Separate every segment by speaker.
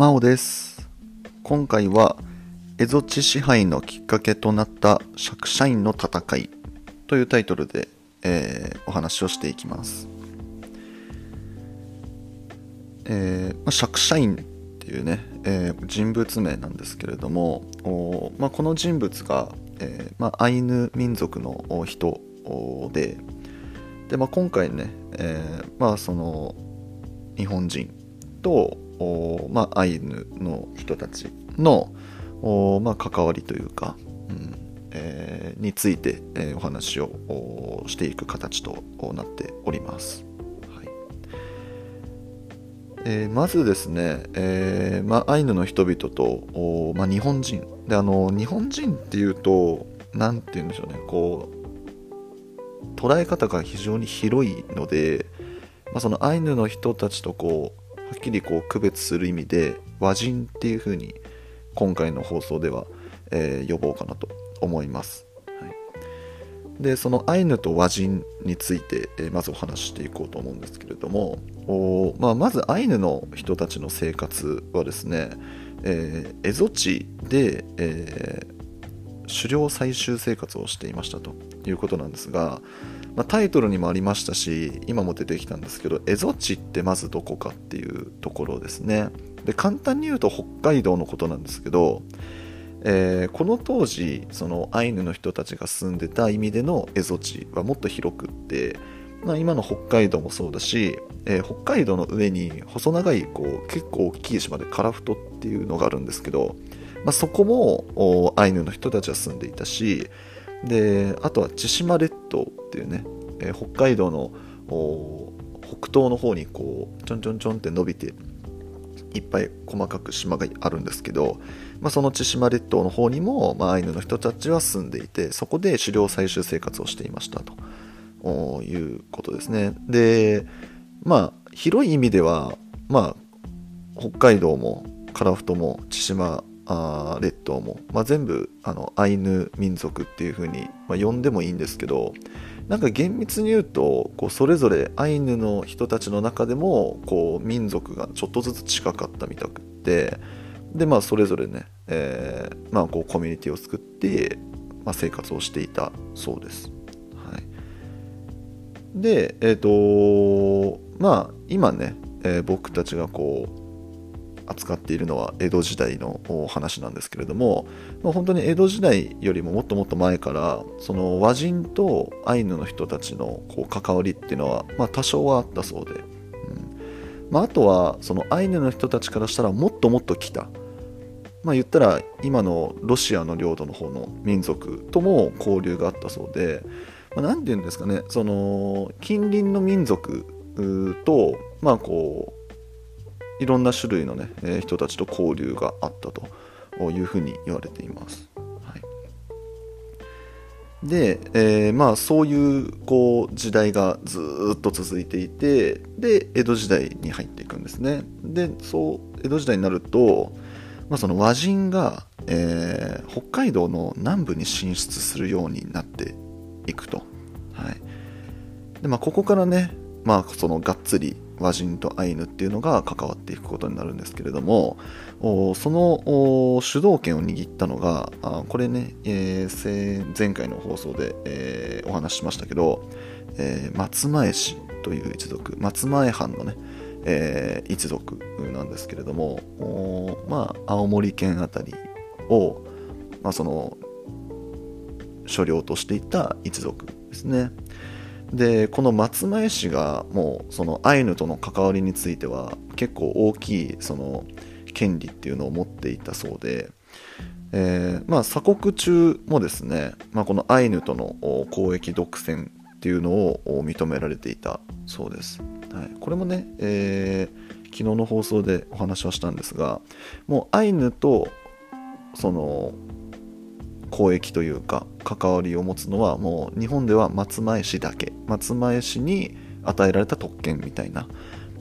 Speaker 1: 真央です。今回は蝦夷地支配のきっかけとなった釈社員の戦いというタイトルで、えー、お話をしていきます、えーまあ、釈社員っていうね、えー人物名なんですけれどもお、まあ、この人物が、えーまあ、アイヌ民族の人でで、まあ、今回ね、えーまあ、その日本人と、まあ、アイヌの人たちの、まあ、関わりというか、うんえーについて、えーお話をしていく形となっております。はいえーまずですね、えーまあ、アイヌの人々と、おまあ、日本人であの日本人っていうと何て言うんでしょうねこう捉え方が非常に広いので、まあ、そのアイヌの人たちとこうっきりこう区別する意味で和人っていう風に今回の放送では、えー呼ぼうかなと思います、はい、でそのアイヌと和人について、えーまずお話ししていこうと思うんですけれどもおまあ、まずアイヌの人たちの生活はですね、えー、蝦夷地で、えー狩猟採集生活をしていましたということなんですが、まあ、タイトルにもありましたし今も出てきたんですけど蝦夷地ってまずどこかっていうところですね。で簡単に言うと北海道のことなんですけど、えーこの当時そのアイヌの人たちが住んでた意味での蝦夷地はもっと広くって、まあ、今の北海道もそうだし、えー北海道の上に細長いこう結構大きい島でカラフトっていうのがあるんですけど、まあ、そこもアイヌの人たちは住んでいたしであとは千島列島っていうね、えー北海道の北東の方にこうちょんちょんちょんって伸びていっぱい細かく島があるんですけど、まあ、その千島列島の方にも、まあ、アイヌの人たちは住んでいてそこで狩猟採集生活をしていましたと。いうことですね。でまあ広い意味ではまあ北海道も樺太も千島あ列島も、まあ、全部あのアイヌ民族っていう風に、まあ、呼んでもいいんですけどなんか厳密に言うとこうそれぞれアイヌの人たちの中でもこう民族がちょっとずつ近かったみたくってでまあそれぞれね、えーまあ、こうコミュニティを作って、まあ、生活をしていたそうです。はい、でえっ、とまあ今ね、えー僕たちがこう扱っているのは江戸時代の話なんですけれども、まあ、本当に江戸時代よりももっともっと前からその和人とアイヌの人たちのこう関わりっていうのは、まあ、多少はあったそうで、うん。まあ、あとはそのアイヌの人たちからしたらもっともっと来た、まあ、言ったら今のロシアの領土の方の民族とも交流があったそうで、まあ、て言うんですかねその近隣の民族とまあこういろんな種類の、ねえー人たちと交流があったというふうに言われています。はい、で、えーまあ、そういうこう時代がずっと続いていてで江戸時代に入っていくんですね。でそう江戸時代になると、まあ、その和人が、えー北海道の南部に進出するようになっていくと。はいでまあ、ここからね、まあ、そのがっつり和人とアイヌっていうのが関わっていくことになるんですけれどもその主導権を握ったのがこれね、えー前回の放送で、えーお話ししましたけど、えー松前氏という一族松前藩のね、えー一族なんですけれどもまあ青森県あたりを、まあ、その所領としていた一族ですね。でこの松前氏がもうそのアイヌとの関わりについては結構大きいその権利っていうのを持っていたそうで、えーまあ、鎖国中もですね、まあ、このアイヌとの交易独占っていうのを認められていたそうです、はい、これもね、えー昨日の放送でお話はしたんですがもうアイヌとその交易というか関わりを持つのはもう日本では松前氏だけ。松前氏に与えられた特権みたいな、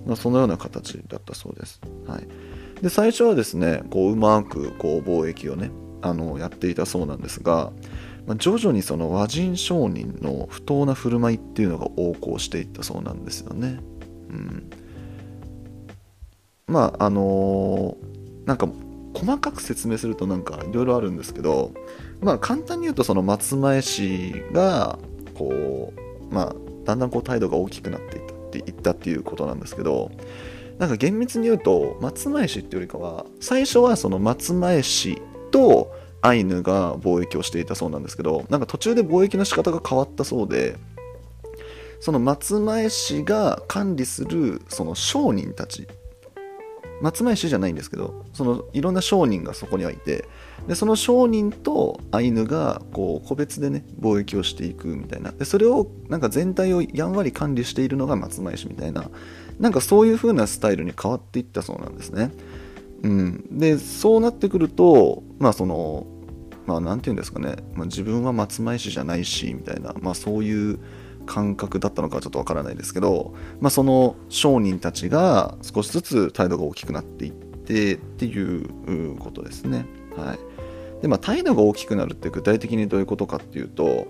Speaker 1: まあ、そのような形だったそうです、はい、で最初はですねこううまくこう貿易をねあのやっていたそうなんですが、まあ、徐々にその和人商人の不当な振る舞いっていうのが横行していったそうなんですよね、うん、まああのなんか細かく説明するとなんかいろいろあるんですけどまあ簡単に言うとその松前氏がこうまあだんだんこう態度が大きくなっていったっていったっていうことなんですけどなんか厳密に言うと松前氏っていうよりかは最初はその松前氏とアイヌが貿易をしていたそうなんですけどなんか途中で貿易の仕方が変わったそうでその松前氏が管理するその商人たち松前氏じゃないんですけどそのいろんな商人がそこにはいてでその商人とアイヌがこう個別でね貿易をしていくみたいな。でそれをなんか全体をやんわり管理しているのが松前氏みたいななんかそういう風なスタイルに変わっていったそうなんですね。うん、でそうなってくるとまあそのまあ何て言うんですかね、まあ、自分は松前氏じゃないしみたいな、まあ、そういう感覚だったのかちょっとわからないですけど、まあ、その商人たちが少しずつ態度が大きくなっていってっていうことですね。はいでまあ、態度が大きくなるって具体的にどういうことかっていうと、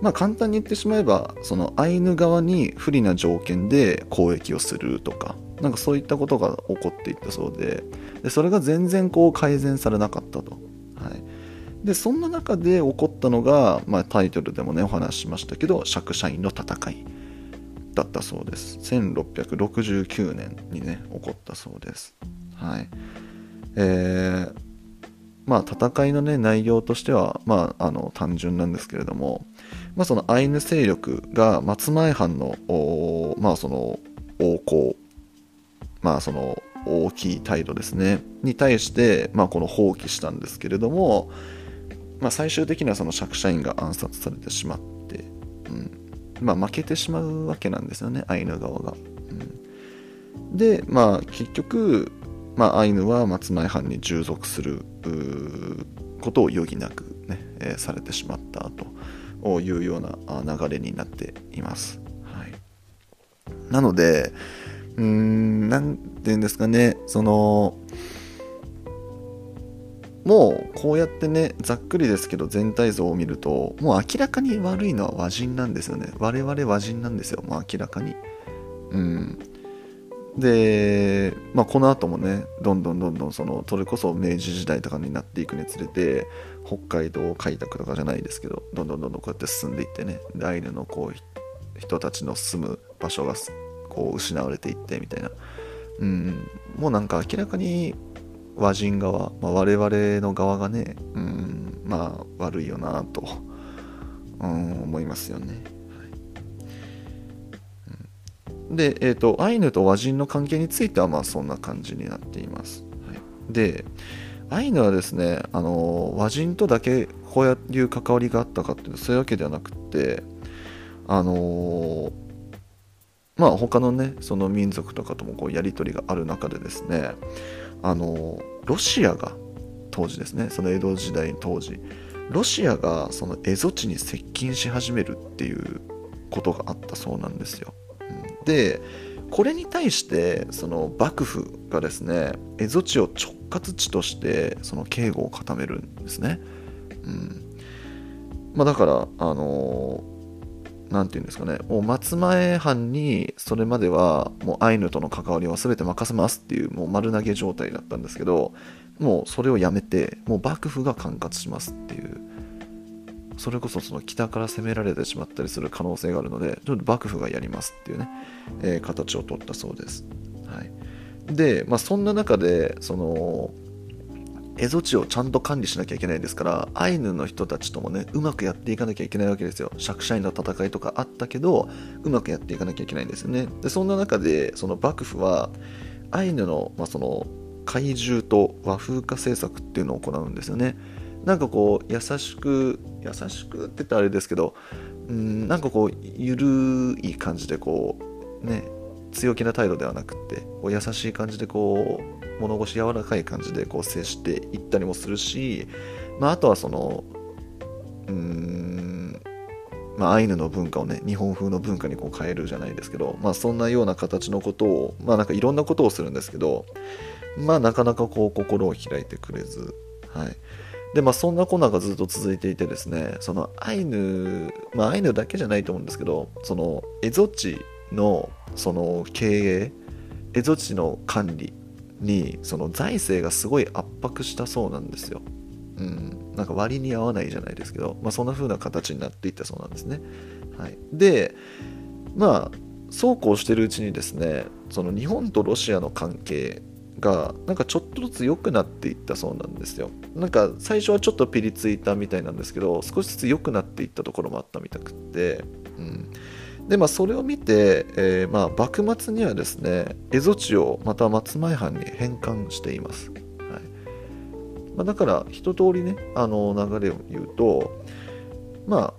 Speaker 1: まあ、簡単に言ってしまえばそのアイヌ側に不利な条件で交易をするとかなんかそういったことが起こっていったそうででそれが全然こう改善されなかったと。はいでそんな中で起こったのが、まあ、タイトルでもねお話ししましたけど釈迦院の戦いだったそうです。1669年にね起こったそうです。はい。えー、まあ戦いのね内容としてはまああの単純なんですけれどもまあそのアイヌ勢力が松前藩のまあその王侯まあその大きい態度ですね。に対して、まあ、この放棄したんですけれども、まあ、最終的にはその釈迦院が暗殺されてしまって、うんまあ、負けてしまうわけなんですよねアイヌ側が。うん、で、まあ、結局、まあ、アイヌは松前藩に従属することを余儀なくね、えー、されてしまったというような流れになっています。はい、なので、うーん、なんて言うんですかね、その、もうこうやってねざっくりですけど全体像を見るともう明らかに悪いのは和人なんですよね。我々和人なんですよもう明らかに。うん。で、まあ、この後もねどんどんどんどんそのそれこそ明治時代とかになっていくにつれて北海道開拓とかじゃないですけどどんどんどんどんこうやって進んでいってねアイヌのこう人たちの住む場所がこう失われていってみたいな。うん。もうなんか明らかに和人側、まあ、我々の側がね、うん、まあ悪いよなと、うん、思いますよね。で、え、ー、と、アイヌと和人の関係については、まあそんな感じになっています。はい、で、アイヌはですね、あの和人とだけこういう関わりがあったかっていうとそういうわけではなくて、あのまあ他のねその民族とかともこうやり取りがある中でですねあのロシアが当時ですねその江戸時代当時ロシアがその蝦夷地に接近し始めるっていうことがあったそうなんですよ。でこれに対してその幕府がですね蝦夷地を直轄地としてその警護を固めるんですね。うんまあ、だからあの何て言うんですかね、もう松前藩にそれまではもうアイヌとの関わりは全て任せますっていうもう丸投げ状態だったんですけど、もうそれをやめて、もう幕府が管轄しますっていう、それこそその北から攻められてしまったりする可能性があるので、ちょっと幕府がやりますっていうね、えー、形を取ったそうです。はい、で、まあ、そんな中で、その、蝦夷地をちゃんと管理しなきゃいけないですからアイヌの人たちともねうまくやっていかなきゃいけないわけですよ。釈迦院の戦いとかあったけどうまくやっていかなきゃいけないんですよね。でそんな中でその幕府はアイヌの,、まあ、その怪獣と和風化政策っていうのを行うんですよね。なんかこう優しく優しくって言ったらあれですけどうんなんかこうゆるい感じでこうね強気な態度ではなくてこう優しい感じでこう物腰柔らかい感じでこう接していったりもするし、まあ、あとはそのうーんまあ、アイヌの文化をね日本風の文化にこう変えるじゃないですけど、まあ、そんなような形のことをまあなんかいろんなことをするんですけどまあなかなかこう心を開いてくれずはい。でまあそんなコーナーがずっと続いていてですねそのアイヌまあアイヌだけじゃないと思うんですけどそのエゾ地のその経営エゾ地の管理にその財政がすごい圧迫したそうなんですよ。うん、なんか割に合わないじゃないですけど、まあ、そんな風な形になっていったそうなんですね。はい、でまあそうこうしてるうちにですねその日本とロシアの関係がなんかちょっとずつ良くなっていったそうなんですよなんか最初はちょっとピリついたみたいなんですけど少しずつ良くなっていったところもあったみたくって、でまあそれを見て、えー、まあ幕末にはですね蝦夷地をまた松前藩に返還しています、はい。まあ、だから一通りねあの流れを言うとまあ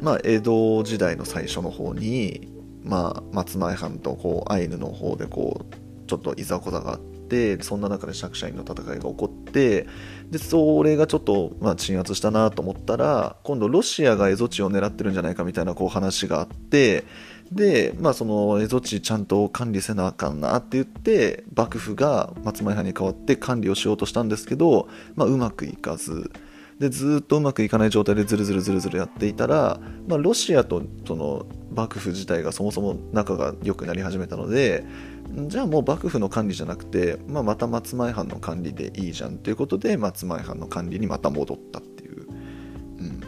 Speaker 1: まあ江戸時代の最初の方にまあ、松前藩とこうアイヌの方でこうちょっといざこざがあってそんな中で釈迦院の戦いが起こってでそれがちょっと、まあ、鎮圧したなと思ったら今度ロシアが蝦夷地を狙ってるんじゃないかみたいなこう話があってで、まあ、その蝦夷地ちゃんと管理せなあかんなって言って幕府が松前藩に代わって管理をしようとしたんですけど、まあ、うまくいかず。でずっとうまくいかない状態でずるずるずるずるやっていたら、まあ、ロシアとその幕府自体がそもそも仲が良くなり始めたのでじゃあもう幕府の管理じゃなくて、まあ、また松前藩の管理でいいじゃんということで松前藩の管理にまた戻ったっていう、うん。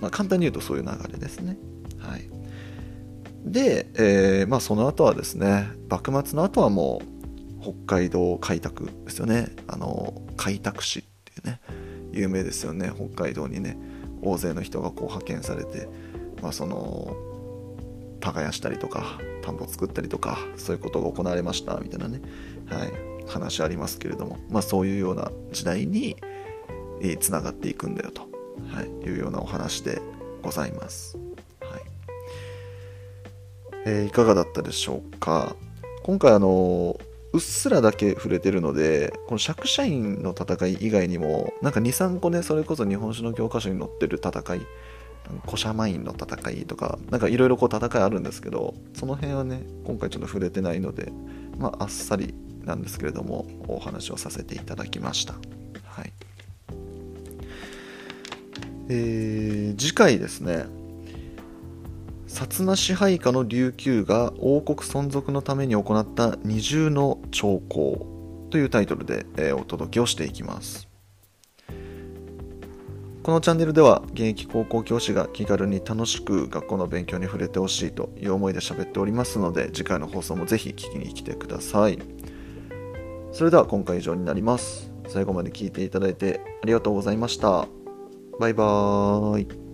Speaker 1: まあ、簡単に言うとそういう流れですね。はい、で、えーまあ、その後はですね幕末の後はもう北海道開拓ですよね。あの開拓使っていうね有名ですよね。北海道にね大勢の人がこう派遣されて、まあ、その耕したりとか田んぼ作ったりとかそういうことが行われましたみたいなね、はい、話ありますけれども、まあ、そういうような時代につながっていくんだよと、はい、いうようなお話でございます、はい。えー、いかがだったでしょうか。今回あのうっすらだけ触れてるのでこの釈迦院の戦い以外にもなんか23個ねそれこそ日本史の教科書に載ってる戦い古社マインの戦いとかなんかいろいろこう戦いあるんですけどその辺はね今回ちょっと触れてないのでまああっさりなんですけれどもお話をさせていただきました。はい。えー、次回ですね。薩摩支配下の琉球が王国存続のために行った二重の兆候というタイトルで、えー、お届けをしていきます。このチャンネルでは現役高校教師が気軽に楽しく学校の勉強に触れてほしいという思いで喋っておりますので次回の放送もぜひ聞きに来てください。それでは今回以上になります。最後まで聞いていただいてありがとうございました。バイバーイ。